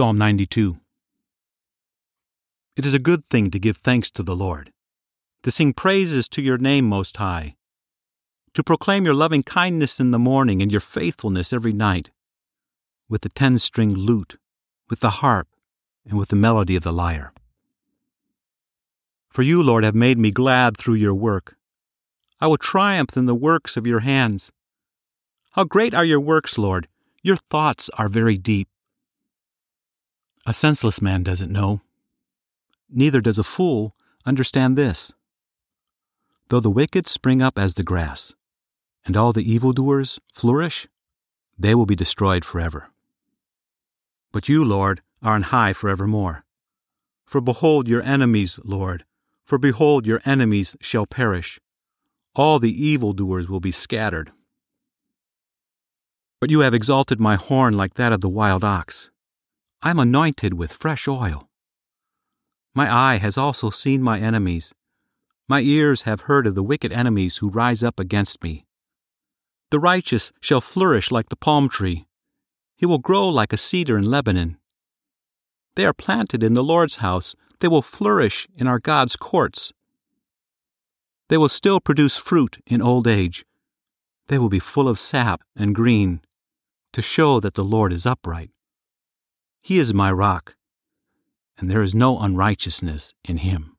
Psalm 92 It is a good thing to give thanks to the Lord, to sing praises to your name most high, to proclaim your loving kindness in the morning and your faithfulness every night, with the ten string lute, with the harp, and with the melody of the lyre. For you, Lord, have made me glad through your work. I will triumph in the works of your hands. How great are your works, Lord! Your thoughts are very deep. A senseless man doesn't know. Neither does a fool understand this. Though the wicked spring up as the grass, and all the evildoers flourish, they will be destroyed forever. But you, Lord, are on high forevermore. For behold your enemies, Lord, for behold your enemies shall perish. All the evildoers will be scattered. But you have exalted my horn like that of the wild ox. I am anointed with fresh oil. My eye has also seen my enemies. My ears have heard of the wicked enemies who rise up against me. The righteous shall flourish like the palm tree. He will grow like a cedar in Lebanon. They are planted in the Lord's house. They will flourish in our God's courts. They will still produce fruit in old age. They will be full of sap and green, to show that the Lord is upright. He is my rock, and there is no unrighteousness in him.